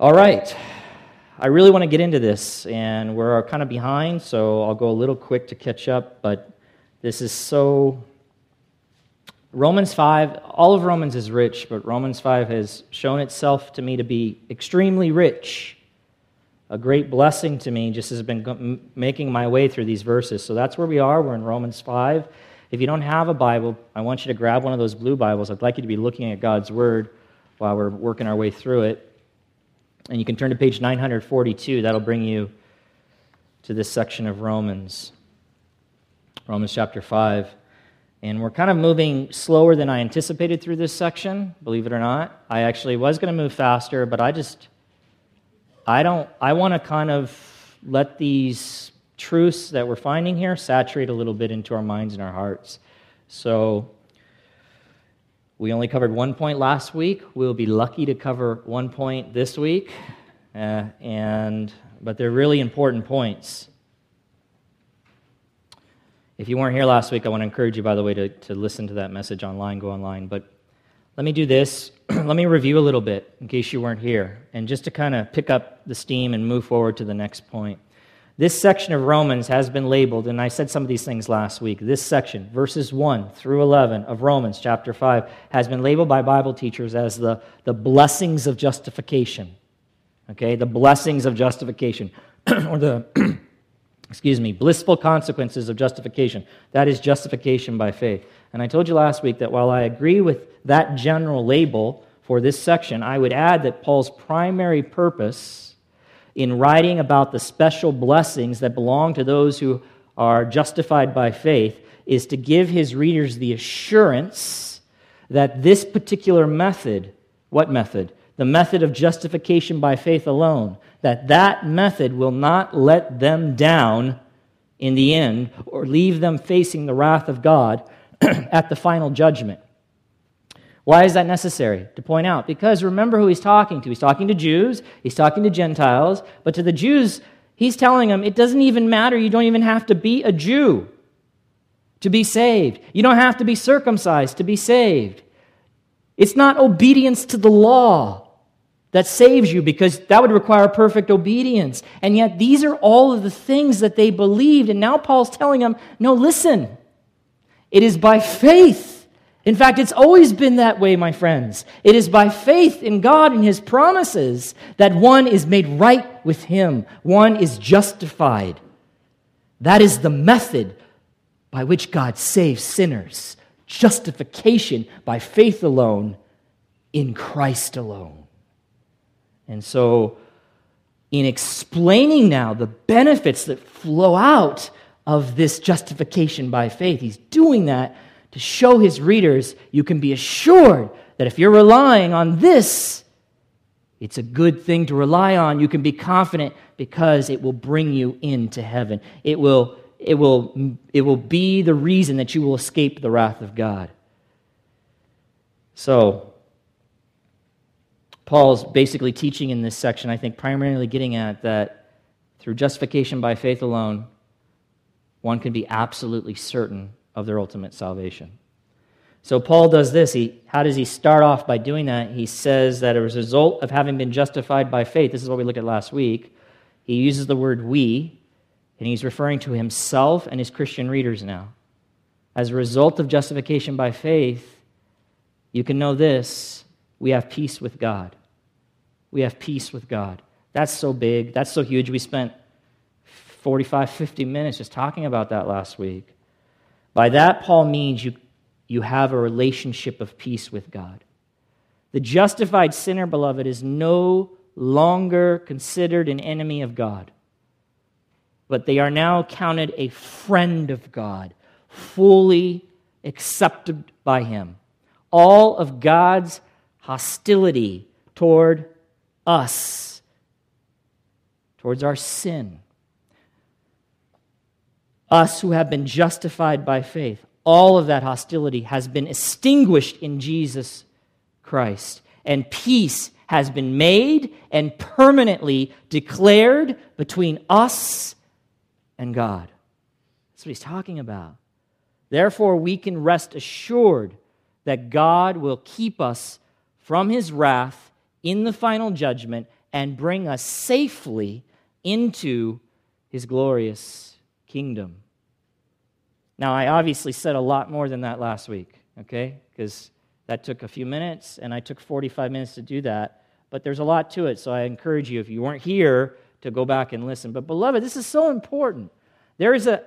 All right. I really want to get into this, and we're kind of behind, so I'll go a little quick to catch up, but this is so. Romans 5, all of Romans is rich, but Romans 5 has shown itself to me to be extremely rich. A great blessing to me just has been making my way through these verses. So that's where we are. We're in Romans 5. If you don't have a Bible, I want you to grab one of those blue Bibles. I'd like you to be looking at God's Word while we're working our way through it. And you can turn to page 942. That'll bring you to this section of Romans, Romans chapter 5. And we're kind of moving slower than I anticipated through this section, believe it or not. I actually was going to move faster, but I just, I don't, I want to kind of let these truths that we're finding here saturate a little bit into our minds and our hearts. So we only covered one point last week. We'll be lucky to cover one point this week, uh, and but they're really important points. If you weren't here last week, I want to encourage you, by the way, to, to listen to that message online, go online. But let me do this. let me review a little bit in case you weren't here, and just to kind of pick up the steam and move forward to the next point. This section of Romans has been labeled, and I said some of these things last week. This section, verses 1 through 11 of Romans chapter 5, has been labeled by Bible teachers as the, the blessings of justification. Okay, the blessings of justification, or the, excuse me, blissful consequences of justification. That is justification by faith. And I told you last week that while I agree with that general label for this section, I would add that Paul's primary purpose in writing about the special blessings that belong to those who are justified by faith is to give his readers the assurance that this particular method, what method? The method of justification by faith alone, that that method will not let them down in the end or leave them facing the wrath of God at the final judgment. Why is that necessary to point out? Because remember who he's talking to. He's talking to Jews, he's talking to Gentiles, but to the Jews, he's telling them it doesn't even matter. You don't even have to be a Jew to be saved, you don't have to be circumcised to be saved. It's not obedience to the law that saves you because that would require perfect obedience. And yet, these are all of the things that they believed. And now Paul's telling them no, listen, it is by faith in fact, it's always been that way, my friends. It is by faith in God and His promises that one is made right with Him, one is justified. That is the method by which God saves sinners justification by faith alone in Christ alone. And so, in explaining now the benefits that flow out of this justification by faith, he's doing that to show his readers you can be assured that if you're relying on this, it's a good thing to rely on. You can be confident because it will bring you into heaven. It will, it will, it will be the reason that you will escape the wrath of God. So, Paul's basically teaching in this section, I think, primarily getting at that through justification by faith alone, one can be absolutely certain of their ultimate salvation. So Paul does this. He, how does he start off by doing that? He says that as a result of having been justified by faith, this is what we looked at last week, he uses the word we, and he's referring to himself and his Christian readers now. As a result of justification by faith, you can know this we have peace with God. We have peace with God. That's so big. That's so huge. We spent 45, 50 minutes just talking about that last week. By that, Paul means you, you have a relationship of peace with God. The justified sinner, beloved, is no longer considered an enemy of God, but they are now counted a friend of God, fully accepted by Him. All of God's hostility toward us, towards our sin, us who have been justified by faith, all of that hostility has been extinguished in Jesus Christ. And peace has been made and permanently declared between us and God. That's what he's talking about. Therefore, we can rest assured that God will keep us from his wrath in the final judgment and bring us safely into his glorious kingdom. Now, I obviously said a lot more than that last week, okay? Because that took a few minutes, and I took 45 minutes to do that. But there's a lot to it, so I encourage you, if you weren't here, to go back and listen. But, beloved, this is so important. There is a,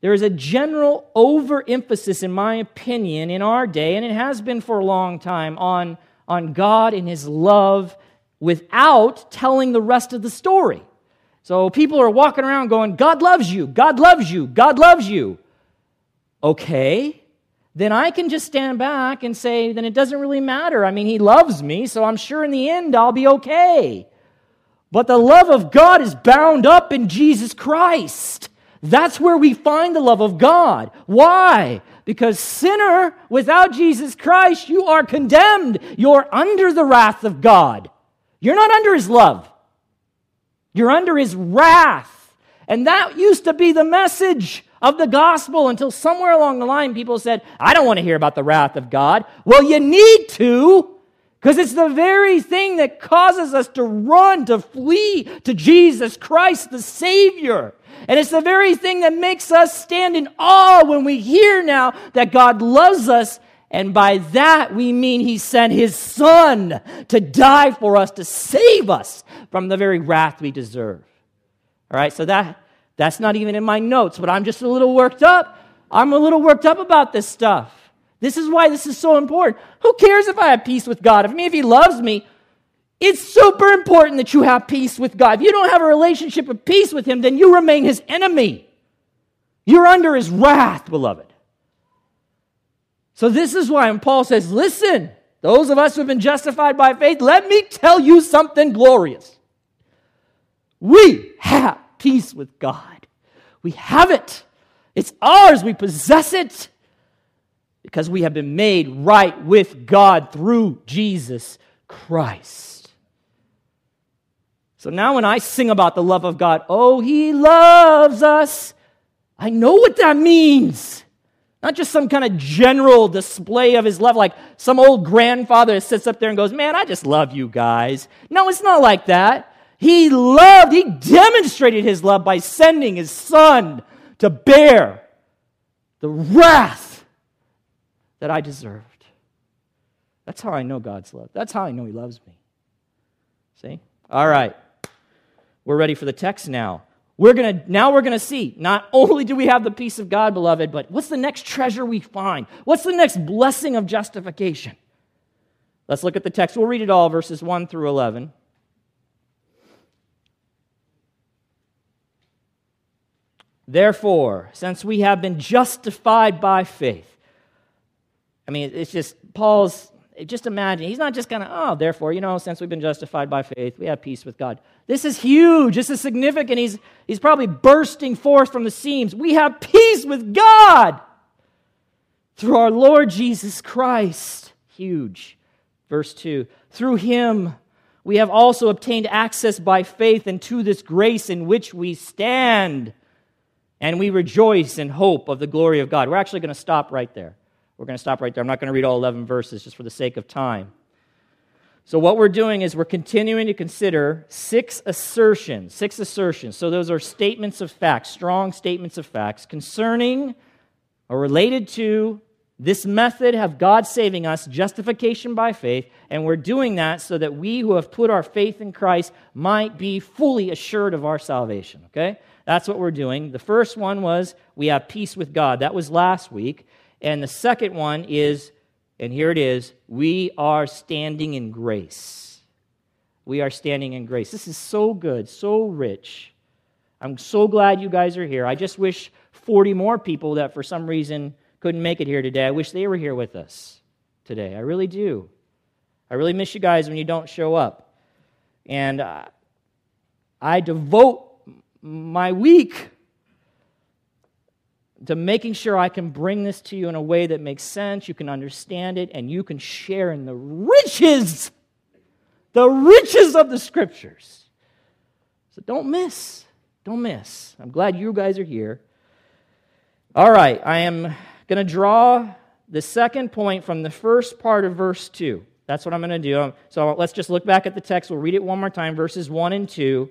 there is a general overemphasis, in my opinion, in our day, and it has been for a long time, on, on God and His love without telling the rest of the story. So people are walking around going, God loves you, God loves you, God loves you. Okay, then I can just stand back and say, then it doesn't really matter. I mean, He loves me, so I'm sure in the end I'll be okay. But the love of God is bound up in Jesus Christ. That's where we find the love of God. Why? Because, sinner, without Jesus Christ, you are condemned. You're under the wrath of God. You're not under His love. You're under his wrath. And that used to be the message of the gospel until somewhere along the line people said, I don't want to hear about the wrath of God. Well, you need to, because it's the very thing that causes us to run, to flee to Jesus Christ, the Savior. And it's the very thing that makes us stand in awe when we hear now that God loves us and by that we mean he sent his son to die for us, to save us from the very wrath we deserve. All right, so that, that's not even in my notes, but I'm just a little worked up. I'm a little worked up about this stuff. This is why this is so important. Who cares if I have peace with God? If me, if he loves me, it's super important that you have peace with God. If you don't have a relationship of peace with him, then you remain his enemy. You're under his wrath, beloved. So, this is why when Paul says, Listen, those of us who have been justified by faith, let me tell you something glorious. We have peace with God. We have it. It's ours. We possess it because we have been made right with God through Jesus Christ. So now, when I sing about the love of God, oh, He loves us, I know what that means. Not just some kind of general display of his love, like some old grandfather sits up there and goes, Man, I just love you guys. No, it's not like that. He loved, he demonstrated his love by sending his son to bear the wrath that I deserved. That's how I know God's love. That's how I know he loves me. See? All right. We're ready for the text now we're going to now we're going to see not only do we have the peace of God beloved but what's the next treasure we find what's the next blessing of justification let's look at the text we'll read it all verses 1 through 11 Therefore, since we have been justified by faith, I mean, it's just Paul's just imagine, he's not just going to, oh, therefore, you know, since we've been justified by faith, we have peace with God. This is huge. This is significant. He's, he's probably bursting forth from the seams. We have peace with God through our Lord Jesus Christ. Huge. Verse 2 Through him, we have also obtained access by faith into this grace in which we stand, and we rejoice in hope of the glory of God. We're actually going to stop right there. We're going to stop right there. I'm not going to read all 11 verses just for the sake of time. So, what we're doing is we're continuing to consider six assertions. Six assertions. So, those are statements of facts, strong statements of facts concerning or related to this method of God saving us, justification by faith. And we're doing that so that we who have put our faith in Christ might be fully assured of our salvation. Okay? That's what we're doing. The first one was we have peace with God. That was last week. And the second one is, and here it is, we are standing in grace. We are standing in grace. This is so good, so rich. I'm so glad you guys are here. I just wish 40 more people that for some reason couldn't make it here today, I wish they were here with us today. I really do. I really miss you guys when you don't show up. And uh, I devote my week to making sure I can bring this to you in a way that makes sense, you can understand it, and you can share in the riches, the riches of the scriptures. So don't miss. Don't miss. I'm glad you guys are here. All right, I am going to draw the second point from the first part of verse 2. That's what I'm going to do. So let's just look back at the text. We'll read it one more time, verses 1 and 2.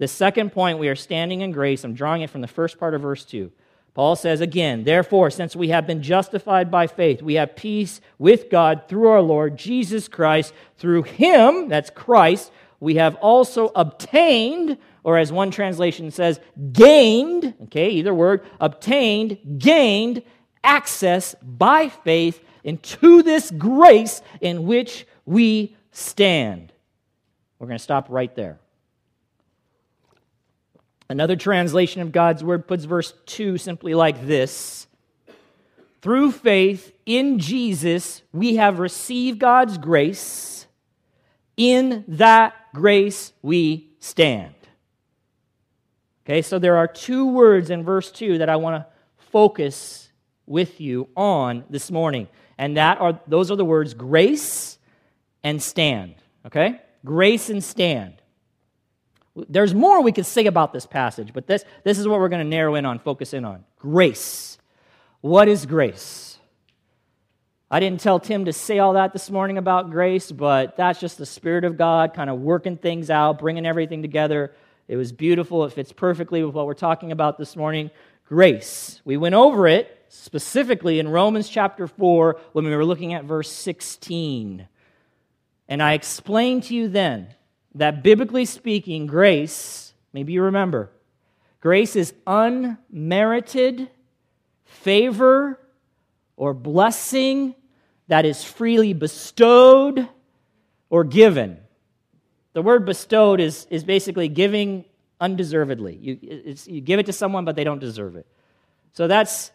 The second point, we are standing in grace. I'm drawing it from the first part of verse 2. Paul says again, therefore, since we have been justified by faith, we have peace with God through our Lord Jesus Christ. Through him, that's Christ, we have also obtained, or as one translation says, gained, okay, either word, obtained, gained access by faith into this grace in which we stand. We're going to stop right there. Another translation of God's word puts verse 2 simply like this Through faith in Jesus, we have received God's grace. In that grace we stand. Okay, so there are two words in verse 2 that I want to focus with you on this morning. And that are those are the words grace and stand. Okay? Grace and stand. There's more we could say about this passage, but this, this is what we're going to narrow in on, focus in on. Grace. What is grace? I didn't tell Tim to say all that this morning about grace, but that's just the Spirit of God kind of working things out, bringing everything together. It was beautiful. It fits perfectly with what we're talking about this morning. Grace. We went over it specifically in Romans chapter 4 when we were looking at verse 16. And I explained to you then that biblically speaking, grace, maybe you remember, grace is unmerited favor or blessing that is freely bestowed or given. The word bestowed is, is basically giving undeservedly. You, you give it to someone, but they don't deserve it. So that's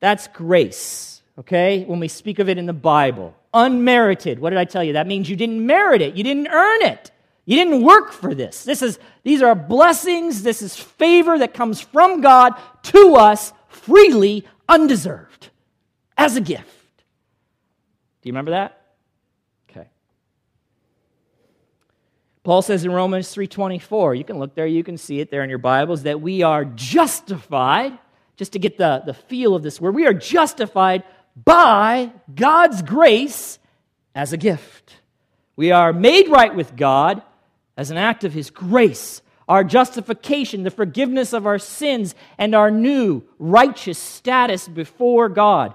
that's grace, okay? When we speak of it in the Bible. Unmerited. What did I tell you? That means you didn't merit it, you didn't earn it. You didn't work for this. This is these are blessings, this is favor that comes from God to us freely, undeserved, as a gift. Do you remember that? Okay. Paul says in Romans 3:24, you can look there, you can see it there in your Bibles that we are justified just to get the, the feel of this word. We are justified by God's grace as a gift. We are made right with God as an act of His grace. Our justification, the forgiveness of our sins, and our new righteous status before God.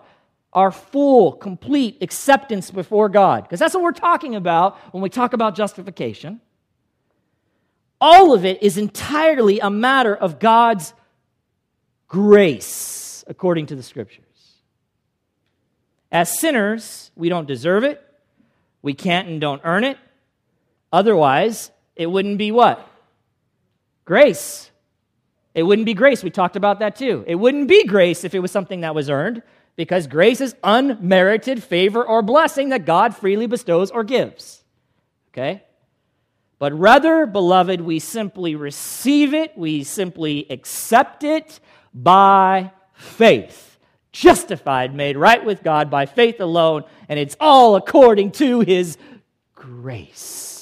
Our full, complete acceptance before God. Because that's what we're talking about when we talk about justification. All of it is entirely a matter of God's grace according to the scriptures. As sinners, we don't deserve it. We can't and don't earn it. Otherwise, it wouldn't be what? Grace. It wouldn't be grace. We talked about that too. It wouldn't be grace if it was something that was earned, because grace is unmerited favor or blessing that God freely bestows or gives. Okay? But rather, beloved, we simply receive it, we simply accept it, by faith. Justified, made right with God by faith alone, and it's all according to his grace.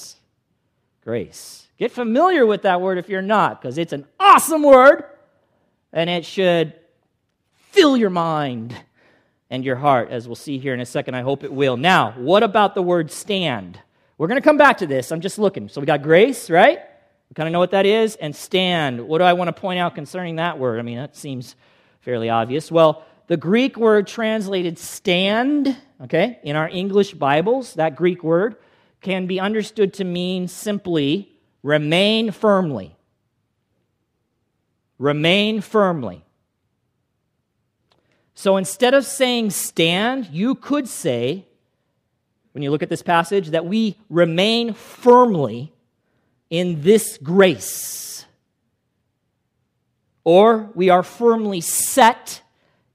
Grace. Get familiar with that word if you're not, because it's an awesome word, and it should fill your mind and your heart, as we'll see here in a second. I hope it will. Now, what about the word stand? We're going to come back to this. I'm just looking. So we got grace, right? We kind of know what that is. And stand. What do I want to point out concerning that word? I mean, that seems fairly obvious. Well, the Greek word translated stand, okay, in our English Bibles, that Greek word can be understood to mean simply remain firmly. Remain firmly. So instead of saying stand, you could say, when you look at this passage, that we remain firmly in this grace. Or we are firmly set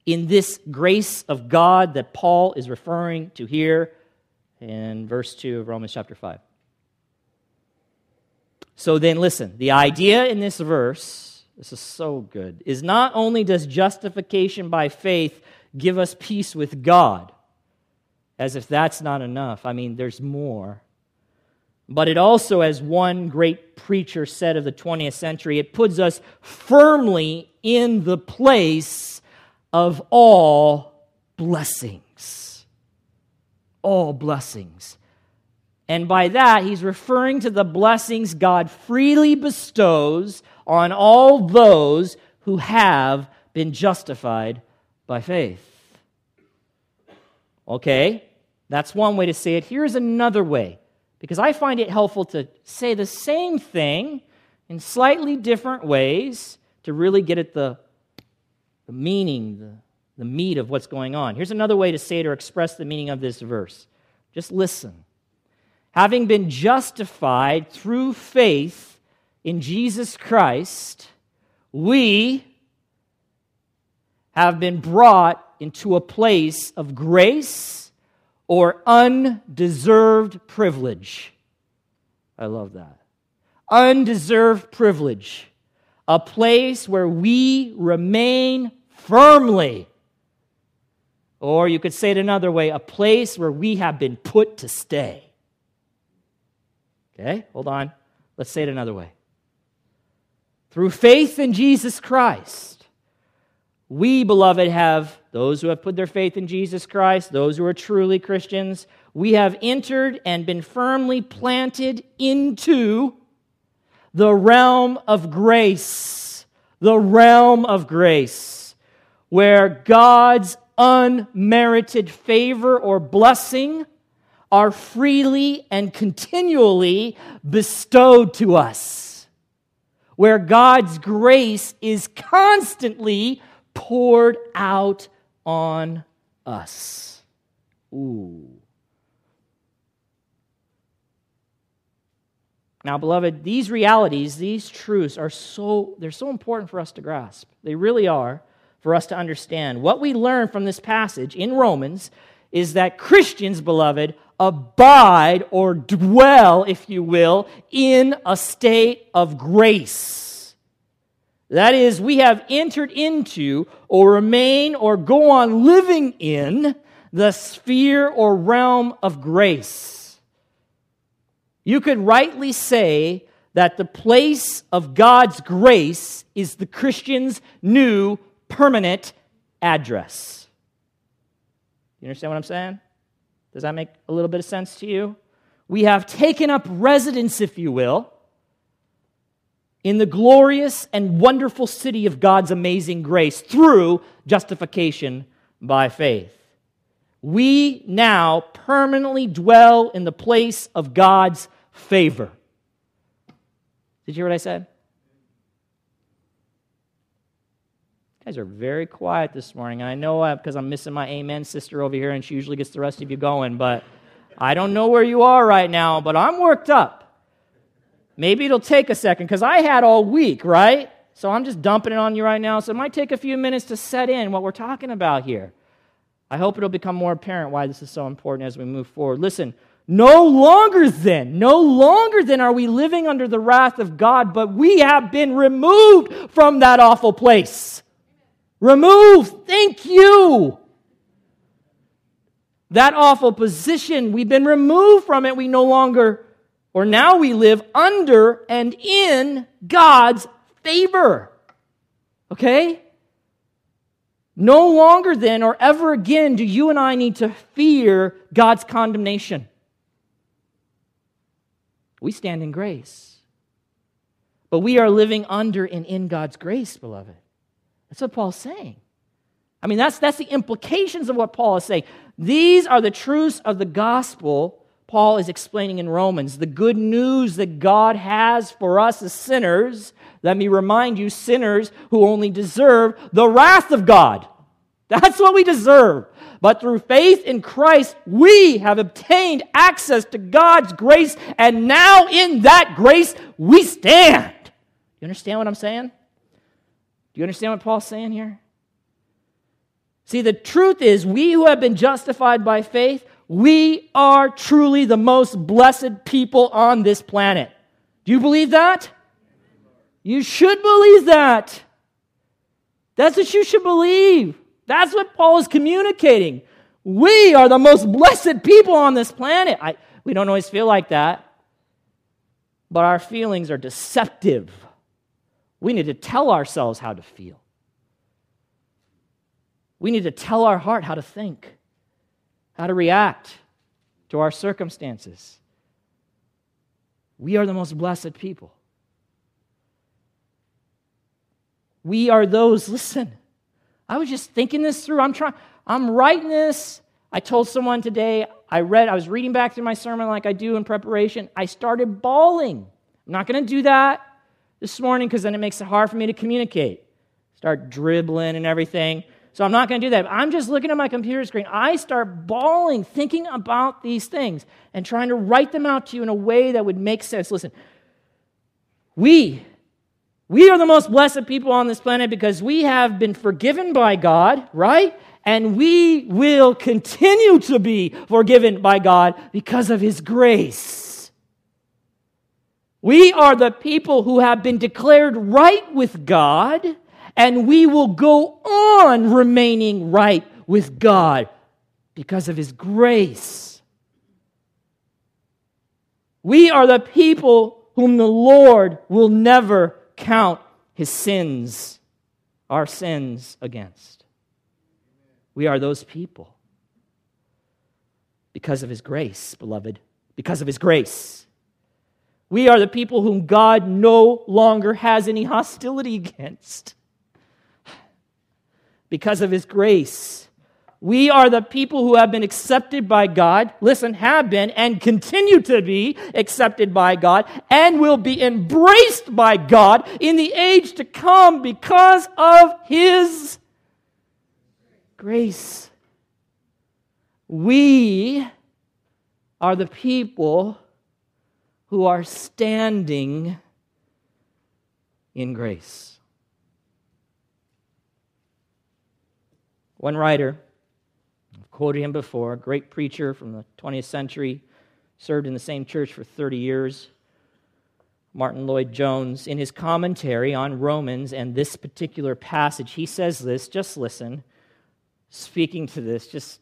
in this grace of God that Paul is referring to here in verse 2 of Romans chapter 5. So then, listen the idea in this verse, this is so good, is not only does justification by faith give us peace with God, as if that's not enough. I mean, there's more. But it also, as one great preacher said of the 20th century, it puts us firmly in the place of all blessings. All blessings. And by that, he's referring to the blessings God freely bestows on all those who have been justified by faith. Okay, that's one way to say it. Here's another way, because I find it helpful to say the same thing in slightly different ways to really get at the, the meaning, the, the meat of what's going on. Here's another way to say it or express the meaning of this verse. Just listen. Having been justified through faith in Jesus Christ, we have been brought into a place of grace or undeserved privilege. I love that. Undeserved privilege. A place where we remain firmly. Or you could say it another way a place where we have been put to stay. Okay, hold on. Let's say it another way. Through faith in Jesus Christ, we, beloved, have those who have put their faith in Jesus Christ, those who are truly Christians, we have entered and been firmly planted into the realm of grace. The realm of grace, where God's unmerited favor or blessing are freely and continually bestowed to us, where God's grace is constantly poured out on us. Ooh. Now, beloved, these realities, these truths are so they're so important for us to grasp. They really are for us to understand. What we learn from this passage in Romans is that Christians, beloved, abide or dwell, if you will, in a state of grace. That is, we have entered into or remain or go on living in the sphere or realm of grace. You could rightly say that the place of God's grace is the Christian's new permanent address. You understand what I'm saying? Does that make a little bit of sense to you? We have taken up residence, if you will, in the glorious and wonderful city of God's amazing grace through justification by faith. We now permanently dwell in the place of God's favor. Did you hear what I said? Guys are very quiet this morning. And I know uh, because I'm missing my amen sister over here, and she usually gets the rest of you going, but I don't know where you are right now, but I'm worked up. Maybe it'll take a second because I had all week, right? So I'm just dumping it on you right now. So it might take a few minutes to set in what we're talking about here. I hope it'll become more apparent why this is so important as we move forward. Listen, no longer then, no longer then are we living under the wrath of God, but we have been removed from that awful place. Remove, thank you. That awful position, we've been removed from it. We no longer, or now we live under and in God's favor. Okay? No longer then or ever again do you and I need to fear God's condemnation. We stand in grace. But we are living under and in God's grace, beloved. That's what Paul's saying. I mean, that's, that's the implications of what Paul is saying. These are the truths of the gospel Paul is explaining in Romans. The good news that God has for us as sinners. Let me remind you, sinners who only deserve the wrath of God. That's what we deserve. But through faith in Christ, we have obtained access to God's grace, and now in that grace we stand. You understand what I'm saying? Do you understand what Paul's saying here? See, the truth is, we who have been justified by faith, we are truly the most blessed people on this planet. Do you believe that? You should believe that. That's what you should believe. That's what Paul is communicating. We are the most blessed people on this planet. I, we don't always feel like that, but our feelings are deceptive. We need to tell ourselves how to feel. We need to tell our heart how to think, how to react to our circumstances. We are the most blessed people. We are those, listen, I was just thinking this through. I'm trying, I'm writing this. I told someone today, I read, I was reading back through my sermon like I do in preparation. I started bawling. I'm not going to do that this morning because then it makes it hard for me to communicate. Start dribbling and everything. So I'm not going to do that. I'm just looking at my computer screen. I start bawling, thinking about these things and trying to write them out to you in a way that would make sense. Listen, we, we are the most blessed people on this planet because we have been forgiven by God, right? And we will continue to be forgiven by God because of His grace. We are the people who have been declared right with God and we will go on remaining right with God because of His grace. We are the people whom the Lord will never count His sins, our sins, against. We are those people because of His grace, beloved, because of His grace. We are the people whom God no longer has any hostility against because of his grace. We are the people who have been accepted by God, listen, have been and continue to be accepted by God, and will be embraced by God in the age to come because of His grace. We are the people who are standing in grace. One writer, I've quoted him before, a great preacher from the 20th century, served in the same church for 30 years. Martyn Lloyd-Jones, in his commentary on Romans and this particular passage, he says this, just listen, speaking to this, just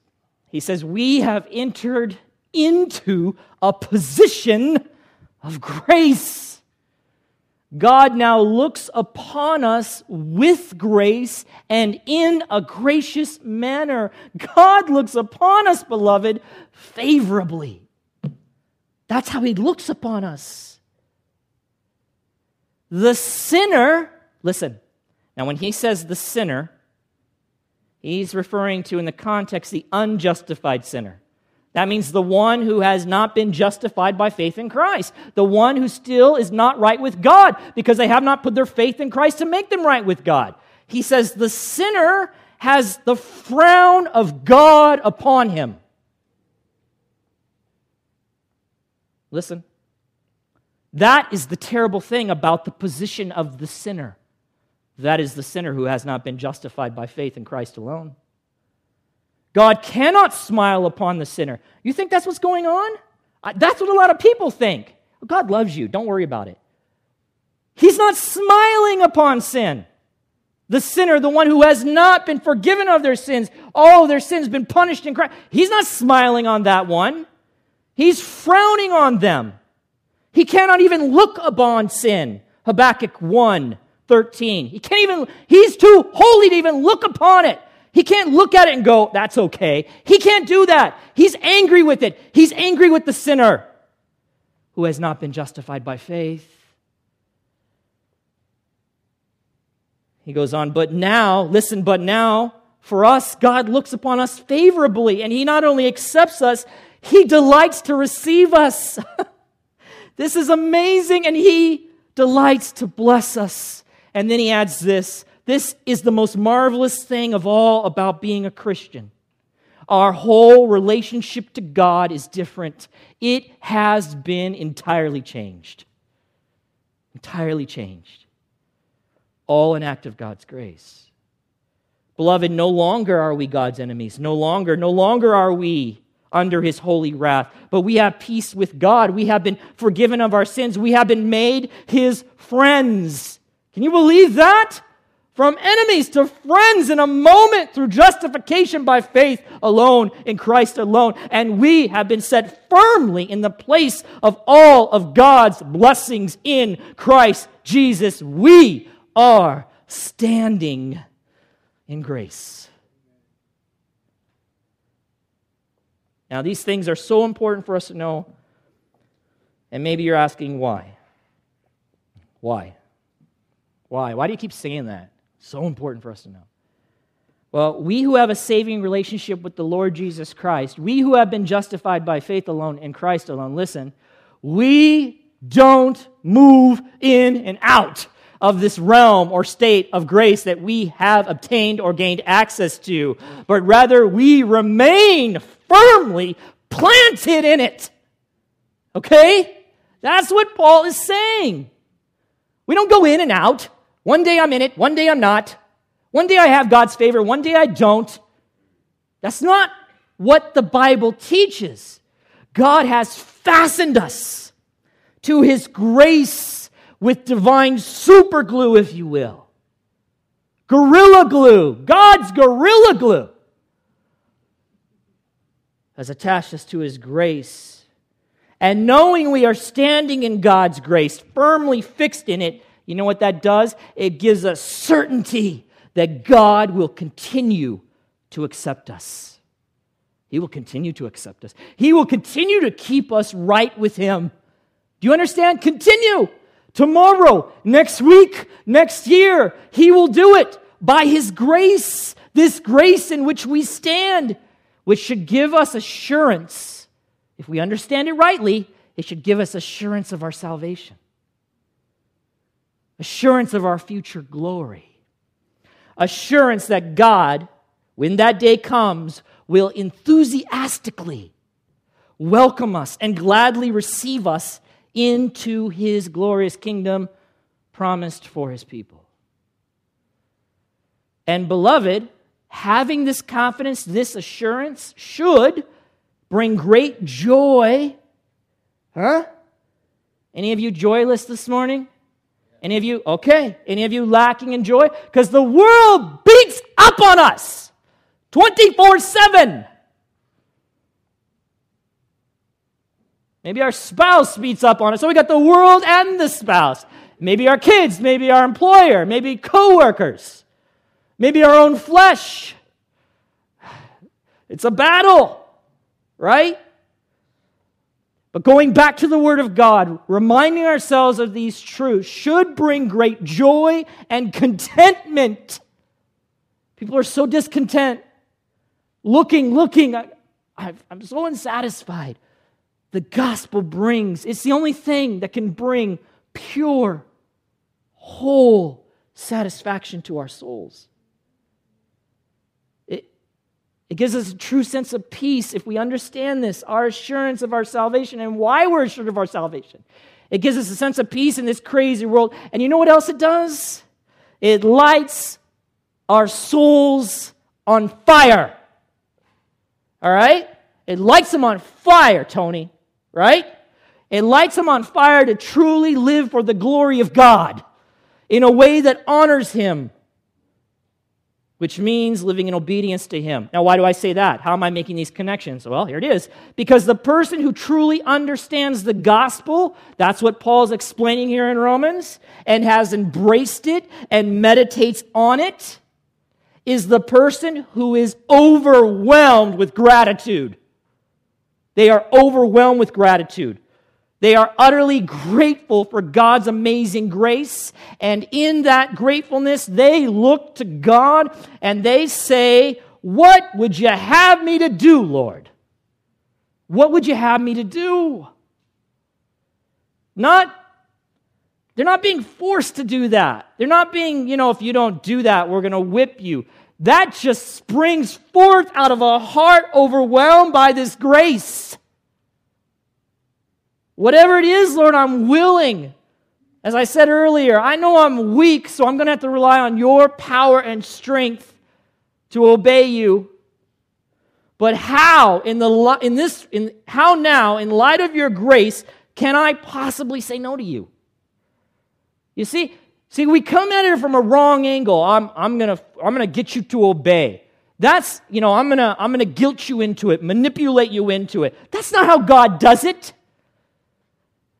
he says, We have entered into a position of grace. God now looks upon us with grace and in a gracious manner. God looks upon us, beloved, favorably. That's how He looks upon us. The sinner, listen, now when He says the sinner, He's referring to, in the context, the unjustified sinner. That means the one who has not been justified by faith in Christ. The one who still is not right with God because they have not put their faith in Christ to make them right with God. He says the sinner has the frown of God upon him. Listen. That is the terrible thing about the position of the sinner. That is the sinner who has not been justified by faith in Christ alone. God cannot smile upon the sinner. You think that's what's going on? That's what a lot of people think. God loves you. Don't worry about it. He's not smiling upon sin. The sinner, the one who has not been forgiven of their sins, all their sins been punished in Christ. He's not smiling on that one. He's frowning on them. He cannot even look upon sin. Habakkuk 1 13. He can't even, he's too holy to even look upon it. He can't look at it and go, that's okay. He can't do that. He's angry with it. He's angry with the sinner who has not been justified by faith. He goes on, but now, listen, but now, for us, God looks upon us favorably, and He not only accepts us, He delights to receive us. this is amazing, and He delights to bless us. And then He adds this this is the most marvelous thing of all about being a Christian. Our whole relationship to God is different. It has been entirely changed. Entirely changed. All an act of God's grace. Beloved, no longer are we God's enemies. No longer, no longer are we under his holy wrath, but we have peace with God. We have been forgiven of our sins. We have been made his friends. Can you believe that? From enemies to friends in a moment through justification by faith alone in Christ alone. And we have been set firmly in the place of all of God's blessings in Christ Jesus. We are standing in grace. Now, these things are so important for us to know And maybe you're asking why. Why? Why? Why do you keep saying that? So important for us to know. Well, we who have a saving relationship with the Lord Jesus Christ, we who have been justified by faith alone in Christ alone, listen, we don't move in and out of this realm or state of grace that we have obtained or gained access to, but rather we remain firmly planted in it. Okay? That's what Paul is saying. We don't go in and out. One day I'm in it, one day I'm not. One day I have God's favor, one day I don't. That's not what the Bible teaches. God has fastened us to his grace with divine super glue, if you will. Gorilla glue, God's gorilla glue, has attached us to his grace. And knowing we are standing in God's grace, firmly fixed in it, you know what that does? It gives us certainty that God will continue to accept us. He will continue to accept us. He will continue to keep us right with Him. Do you understand? Continue. Tomorrow, next week, next year, He will do it by His grace, this grace in which we stand, which should give us assurance. If we understand it rightly, it should give us assurance of our salvation, assurance of our future glory assurance that God, when that day comes, will enthusiastically welcome us and gladly receive us into his glorious kingdom promised for his people. And beloved, having this confidence, this assurance should bring great joy. Huh? Any of you joyless this morning? Any of you? Okay. Any of you lacking in joy? Because the world beats up on us 24 7. Maybe our spouse beats up on us. So we got the world and the spouse. Maybe our kids, maybe our employer, maybe coworkers, maybe our own flesh. It's a battle, right? But going back to the Word of God, reminding ourselves of these truths should bring great joy and contentment. People are so discontent, looking, looking. I, am so unsatisfied. The gospel brings, it's the only thing that can bring pure, whole satisfaction to our souls. It gives us a true sense of peace if we understand this, our assurance of our salvation and why we're assured of our salvation. It gives us a sense of peace in this crazy world. And you know what else it does? It lights our souls on fire. All right? It lights them on fire, Tony, right? It lights them on fire to truly live for the glory of God in a way that honors Him which means living in obedience to Him. Now, why do I say that? How am I making these connections? Well, here it is. Because the person who truly understands the gospel, that's what Paul's explaining here in Romans, and has embraced it and meditates on it, is the person who is overwhelmed with gratitude. They are overwhelmed with gratitude. They are utterly grateful for God's amazing grace. And in that gratefulness, they look to God and they say, What would you have me to do, Lord? What would you have me to do? Not, they're not being forced to do that. They're not being, you know, if you don't do that, we're going to whip you. That just springs forth out of a heart overwhelmed by this grace. Whatever it is, Lord, I'm willing. As I said earlier, I know I'm weak, so I'm going to have to rely on your power and strength to obey you. But how in the in this in how now in light of your grace can I possibly say no to you? You see, see we come at it from a wrong angle. I'm I'm going to I'm going to get you to obey. That's, you know, I'm going to I'm going to guilt you into it, manipulate you into it. That's not how God does it.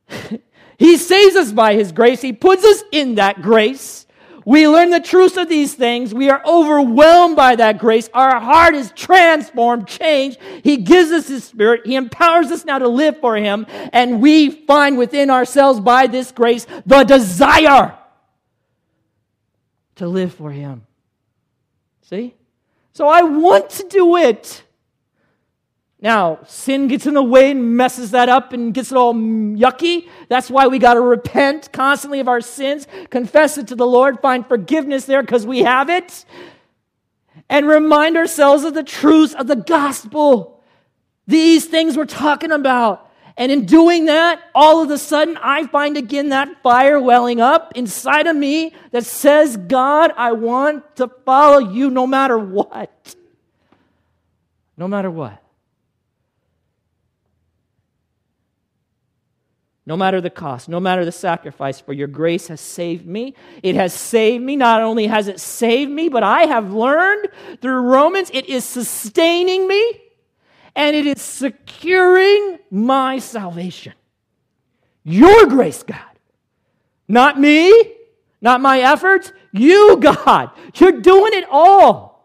he saves us by his grace. He puts us in that grace. We learn the truth of these things. We are overwhelmed by that grace. Our heart is transformed, changed. He gives us His Spirit. He empowers us now to live for Him. And we find within ourselves by this grace the desire to live for Him. See? So I want to do it. Now, sin gets in the way and messes that up and gets it all yucky. That's why we got to repent constantly of our sins, confess it to the Lord, find forgiveness there because we have it, and remind ourselves of the truths of the gospel. These things we're talking about. And in doing that, all of a sudden, I find again that fire welling up inside of me that says, God, I want to follow you no matter what. No matter what. No matter the cost, no matter the sacrifice, for your grace has saved me. It has saved me. Not only has it saved me, but I have learned through Romans, it is sustaining me and it is securing my salvation. Your grace, God. Not me, not my efforts. You, God. You're doing it all.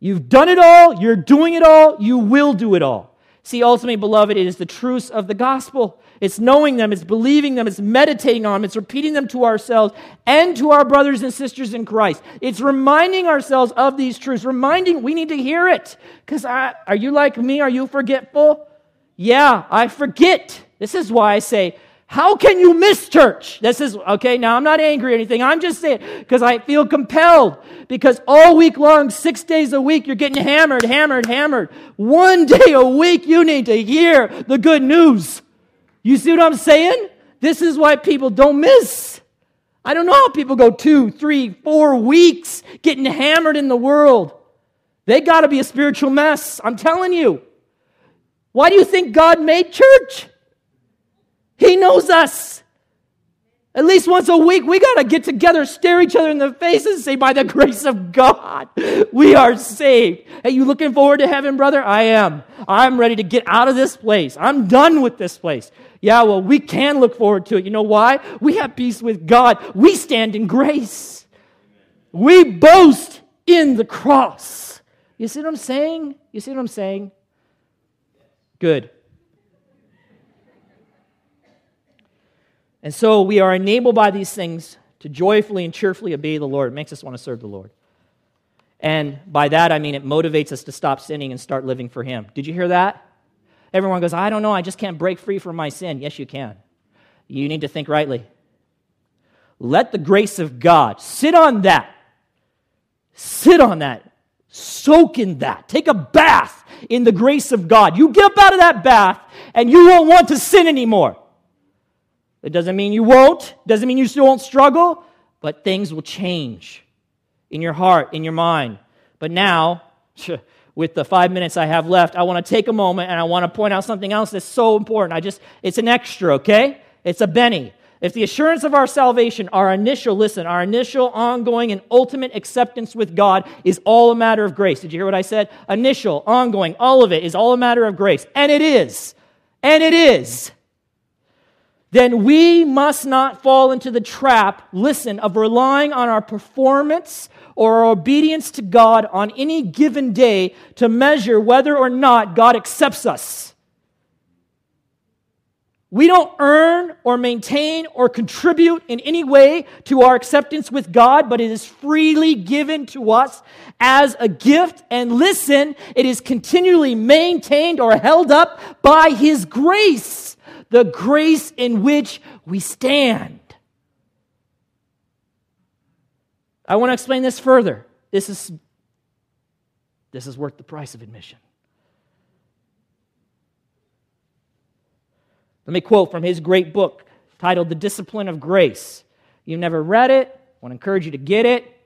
You've done it all. You're doing it all. You will do it all. See, ultimately, beloved, it is the truths of the gospel. It's knowing them, it's believing them, it's meditating on them, it's repeating them to ourselves and to our brothers and sisters in Christ. It's reminding ourselves of these truths, reminding we need to hear it. Because are you like me? Are you forgetful? Yeah, I forget. This is why I say, how can you miss church? This is, okay, now I'm not angry or anything. I'm just saying, because I feel compelled. Because all week long, six days a week, you're getting hammered, hammered, hammered. One day a week, you need to hear the good news. You see what I'm saying? This is why people don't miss. I don't know how people go two, three, four weeks getting hammered in the world. They got to be a spiritual mess. I'm telling you. Why do you think God made church? He knows us. At least once a week, we got to get together, stare each other in the face, and say, By the grace of God, we are saved. Hey, you looking forward to heaven, brother? I am. I'm ready to get out of this place. I'm done with this place. Yeah, well, we can look forward to it. You know why? We have peace with God, we stand in grace. We boast in the cross. You see what I'm saying? You see what I'm saying? Good. And so we are enabled by these things to joyfully and cheerfully obey the Lord. It makes us want to serve the Lord. And by that, I mean it motivates us to stop sinning and start living for Him. Did you hear that? Everyone goes, I don't know, I just can't break free from my sin. Yes, you can. You need to think rightly. Let the grace of God sit on that. Sit on that. Soak in that. Take a bath in the grace of God. You get up out of that bath and you won't want to sin anymore. It doesn't mean you won't, doesn't mean you still won't struggle, but things will change in your heart, in your mind. But now, with the five minutes I have left, I want to take a moment and I want to point out something else that's so important. I just, it's an extra, okay? It's a Benny. If the assurance of our salvation, our initial, listen, our initial, ongoing, and ultimate acceptance with God is all a matter of grace. Did you hear what I said? Initial, ongoing, all of it is all a matter of grace. And it is. And it is then we must not fall into the trap, listen, of relying on our performance or our obedience to God on any given day to measure whether or not God accepts us. We don't earn or maintain or contribute in any way to our acceptance with God, but it is freely given to us as a gift. And listen, it is continually maintained or held up by His grace the grace in which we stand. I want to explain this further. This is, this is worth the price of admission. Let me quote from his great book titled The Discipline of Grace. You've never read it, I want to encourage you to get it.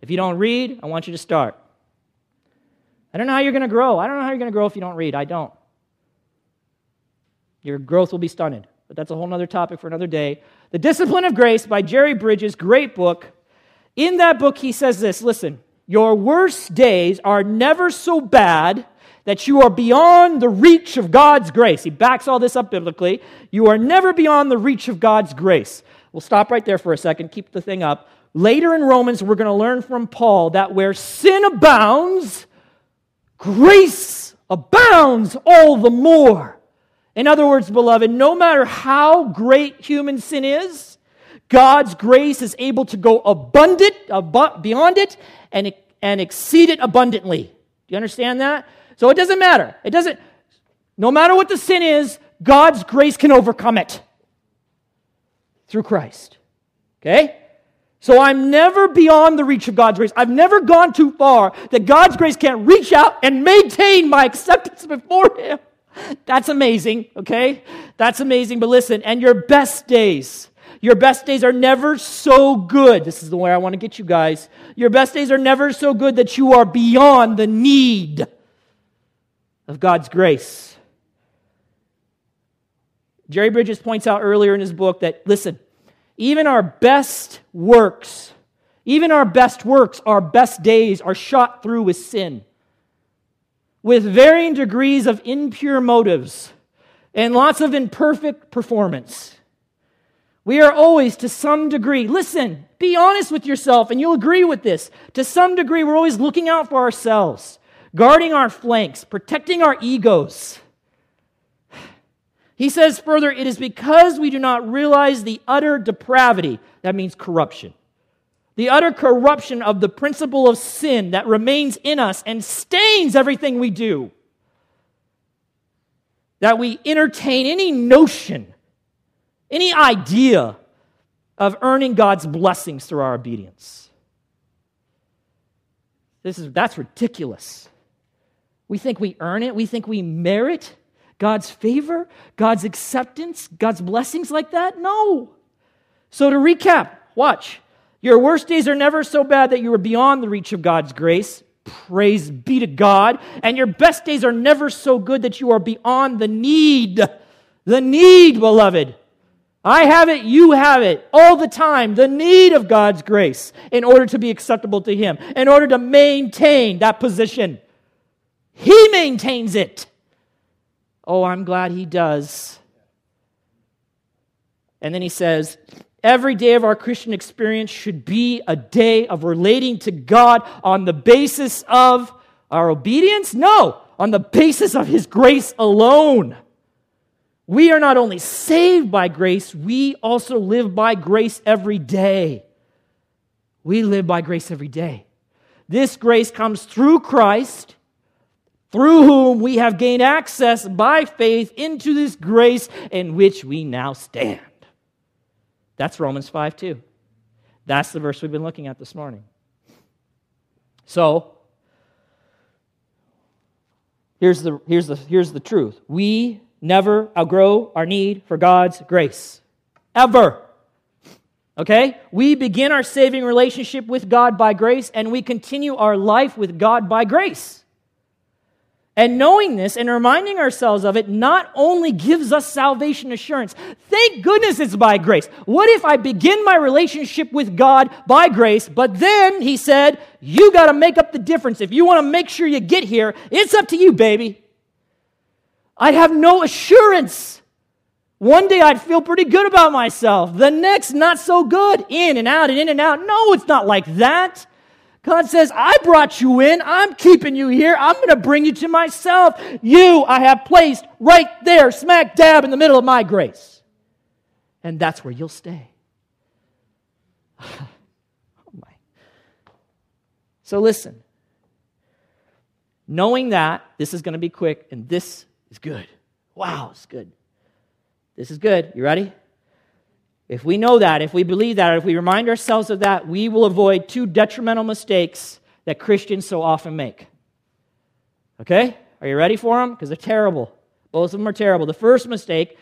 If you don't read, I want you to start. I don't know how you're going to grow. I don't know how you're going to grow if you don't read. I don't. Your growth will be stunted. But that's a whole other topic for another day. The Discipline of Grace by Jerry Bridges, great book. In that book, he says this listen, your worst days are never so bad that you are beyond the reach of God's grace. He backs all this up biblically. You are never beyond the reach of God's grace. We'll stop right there for a second, keep the thing up. Later in Romans, we're going to learn from Paul that where sin abounds, grace abounds all the more. In other words, beloved, no matter how great human sin is, God's grace is able to go abundant, beyond it and, and exceed it abundantly. Do you understand that? So it doesn't matter. It doesn't, no matter what the sin is, God's grace can overcome it through Christ. Okay? So I'm never beyond the reach of God's grace. I've never gone too far that God's grace can't reach out and maintain my acceptance before Him. That's amazing, okay? That's amazing. But listen, and your best days, your best days are never so good. This is the way I want to get you guys. Your best days are never so good that you are beyond the need of God's grace. Jerry Bridges points out earlier in his book that, listen, even our best works, even our best works, our best days are shot through with sin, with varying degrees of impure motives and lots of imperfect performance. We are always, to some degree, listen, be honest with yourself, and you'll agree with this. To some degree, we're always looking out for ourselves, guarding our flanks, protecting our egos. He says further, it is because we do not realize the utter depravity, that means corruption, the utter corruption of the principle of sin that remains in us and stains everything we do, that we entertain any notion, any idea of earning God's blessings through our obedience. This is, that's ridiculous. We think we earn it, we think we merit God's favor, God's acceptance, God's blessings like that? No. So to recap, watch. Your worst days are never so bad that you are beyond the reach of God's grace. Praise be to God. And your best days are never so good that you are beyond the need. The need, beloved. I have it, you have it, all the time. The need of God's grace in order to be acceptable to Him, in order to maintain that position. He maintains it. Oh, I'm glad he does. And then he says, Every day of our Christian experience should be a day of relating to God on the basis of our obedience? No, on the basis of His grace alone. We are not only saved by grace, we also live by grace every day. We live by grace every day. This grace comes through Christ through whom we have gained access by faith into this grace in which we now stand. That's Romans 5 2. That's the verse we've been looking at this morning. So, here's the, here's the, here's the truth we never outgrow our need for God's grace. Ever. Okay? We begin our saving relationship with God by grace, and we continue our life with God by grace. And knowing this and reminding ourselves of it not only gives us salvation assurance, thank goodness it's by grace. What if I begin my relationship with God by grace, but then he said, You got to make up the difference. If you want to make sure you get here, it's up to you, baby. I'd have no assurance. One day I'd feel pretty good about myself, the next, not so good. In and out and in and out. No, it's not like that. God says, I brought you in. I'm keeping you here. I'm going to bring you to myself. You I have placed right there, smack dab in the middle of my grace. And that's where you'll stay. oh my. So listen. Knowing that, this is going to be quick and this is good. Wow, it's good. This is good. You ready? If we know that, if we believe that, if we remind ourselves of that, we will avoid two detrimental mistakes that Christians so often make. Okay? Are you ready for them? Because they're terrible. Both of them are terrible. The first mistake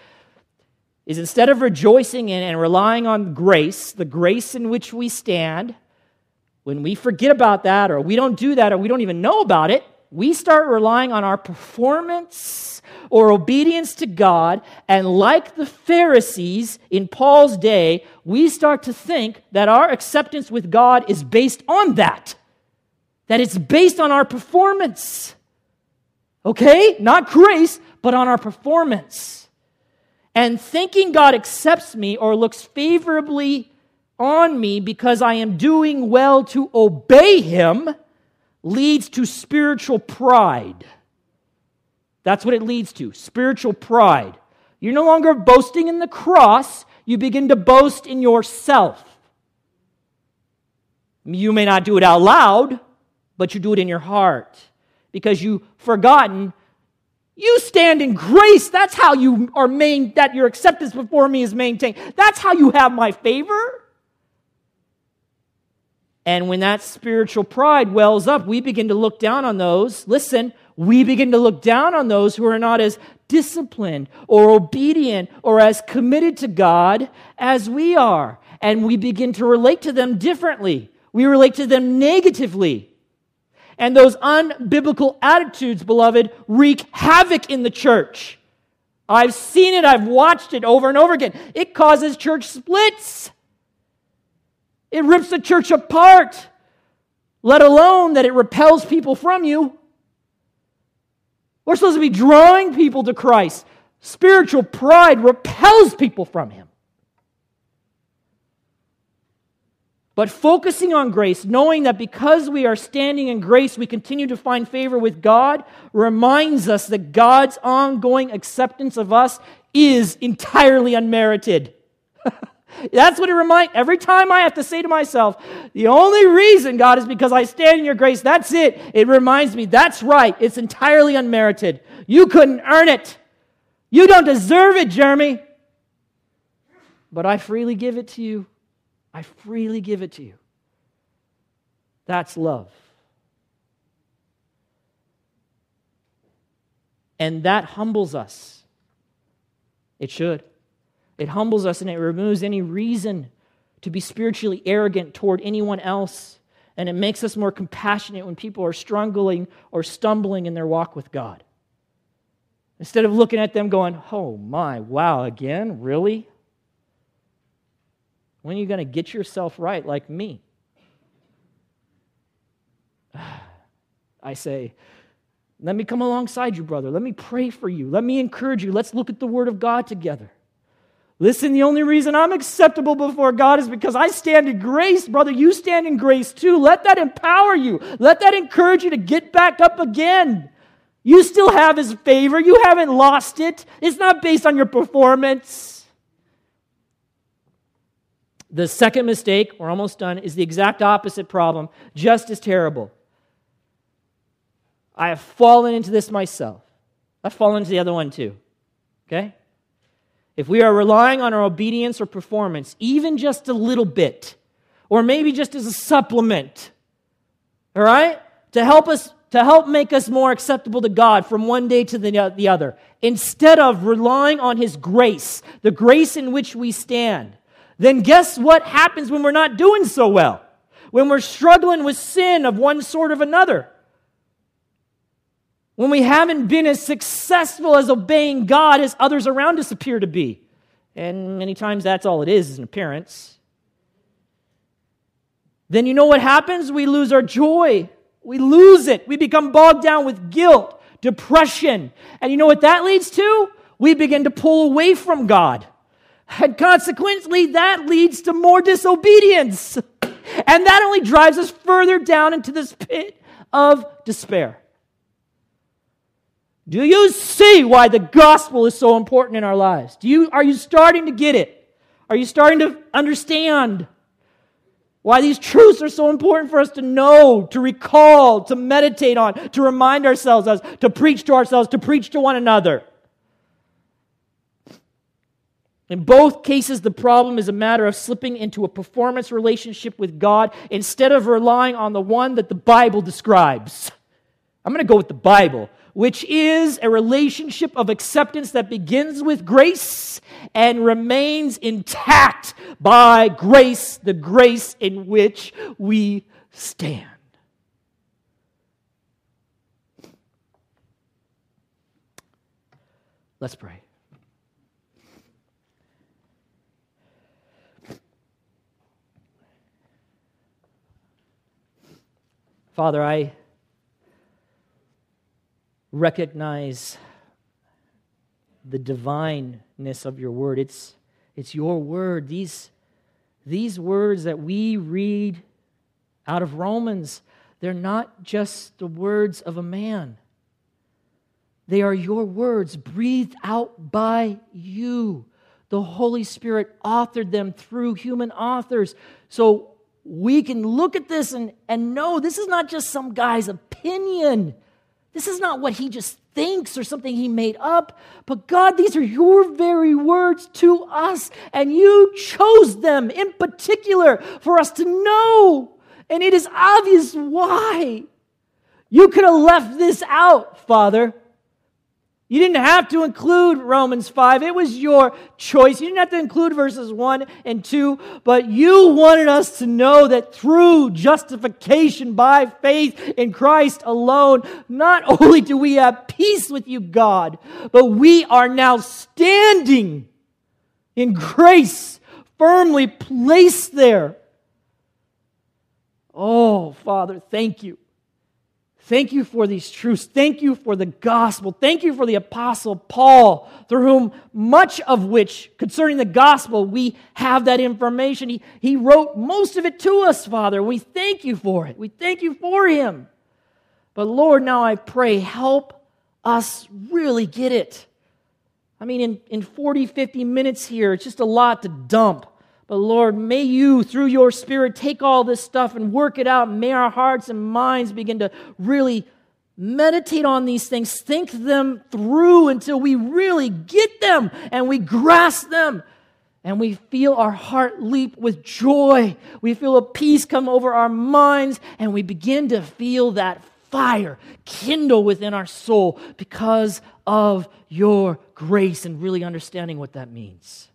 is instead of rejoicing in and relying on grace, the grace in which we stand, when we forget about that or we don't do that or we don't even know about it, we start relying on our performance or obedience to God. And like the Pharisees in Paul's day, we start to think that our acceptance with God is based on that, that it's based on our performance. Okay? Not grace, but on our performance. And thinking God accepts me or looks favorably on me because I am doing well to obey Him leads to spiritual pride. That's what it leads to spiritual pride. You're no longer boasting in the cross, you begin to boast in yourself. You may not do it out loud, but you do it in your heart because you've forgotten you stand in grace. That's how you are main that your acceptance before me is maintained. That's how you have my favor. And when that spiritual pride wells up, we begin to look down on those. Listen, we begin to look down on those who are not as disciplined or obedient or as committed to God as we are. And we begin to relate to them differently. We relate to them negatively. And those unbiblical attitudes, beloved, wreak havoc in the church. I've seen it, I've watched it over and over again. It causes church splits. It rips the church apart, let alone that it repels people from you. We're supposed to be drawing people to Christ. Spiritual pride repels people from Him. But focusing on grace, knowing that because we are standing in grace, we continue to find favor with God, reminds us that God's ongoing acceptance of us is entirely unmerited. That's what it reminds. Every time I have to say to myself, the only reason, God, is because I stand in your grace. That's it. It reminds me, that's right. It's entirely unmerited. You couldn't earn it. You don't deserve it, Jeremy. But I freely give it to you. I freely give it to you. That's love. And that humbles us. It should. It humbles us and it removes any reason to be spiritually arrogant toward anyone else. And it makes us more compassionate when people are struggling or stumbling in their walk with God. Instead of looking at them going, oh my, wow, again? Really? When are you going to get yourself right like me? I say, let me come alongside you, brother. Let me pray for you. Let me encourage you. Let's look at the Word of God together. Listen, the only reason I'm acceptable before God is because I stand in grace. Brother, you stand in grace too. Let that empower you. Let that encourage you to get back up again. You still have His favor. You haven't lost it. It's not based on your performance. The second mistake, we're almost done, is the exact opposite problem, just as terrible. I have fallen into this myself. I've fallen into the other one too. Okay? If we are relying on our obedience or performance, even just a little bit, or maybe just as a supplement, all right, to help us, to help make us more acceptable to God from one day to the, the other, instead of relying on His grace, the grace in which we stand, then guess what happens when we're not doing so well? When we're struggling with sin of one sort or another? When we haven't been as successful as obeying God as others around us appear to be. And many times that's all it is, is an appearance. Then you know what happens? We lose our joy. We lose it. We become bogged down with guilt, depression. And you know what that leads to? We begin to pull away from God. And consequently, that leads to more disobedience. And that only drives us further down into this pit of despair. Do you see why the gospel is so important in our lives? Do you, are you starting to get it? Are you starting to understand why these truths are so important for us to know, to recall, to meditate on, to remind ourselves of, to preach to ourselves, to preach to one another? In both cases, the problem is a matter of slipping into a performance relationship with God instead of relying on the one that the Bible describes. I'm going to go with the Bible which is a relationship of acceptance that begins with grace and remains intact by grace, the grace in which we stand. Let's pray. Father, I recognize the divineness of your word. It's, it's your word. These, these words that we read out of Romans, they're not just the words of a man. They are your words breathed out by you. The Holy Spirit authored them through human authors. So we can look at this and, and know this is not just some guy's opinion. This is not what he just thinks or something he made up. But God, these are your very words to us, and you chose them in particular for us to know. And it is obvious why. You could have left this out, Father. You didn't have to include Romans 5. It was your choice. You didn't have to include verses 1 and 2, but you wanted us to know that through justification by faith in Christ alone, not only do we have peace with you, God, but we are now standing in grace, firmly placed there. Oh, Father, thank you. Thank you for these truths. Thank you for the gospel. Thank you for the apostle Paul, through whom much of which concerning the gospel we have that information. He, he wrote most of it to us, Father. We thank you for it. We thank you for him. But Lord, now I pray, help us really get it. I mean, in, in 40, 50 minutes here, it's just a lot to dump. But Lord, may you, through your Spirit, take all this stuff and work it out. May our hearts and minds begin to really meditate on these things, think them through until we really get them and we grasp them. And we feel our heart leap with joy. We feel a peace come over our minds, and we begin to feel that fire kindle within our soul because of your grace and really understanding what that means.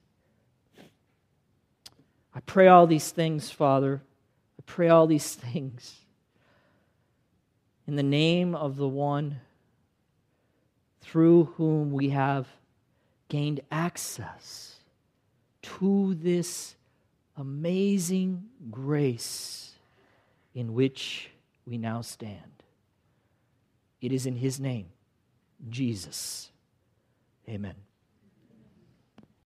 I pray all these things, Father. I pray all these things in the name of the one through whom we have gained access to this amazing grace in which we now stand. It is in his name, Jesus. Amen.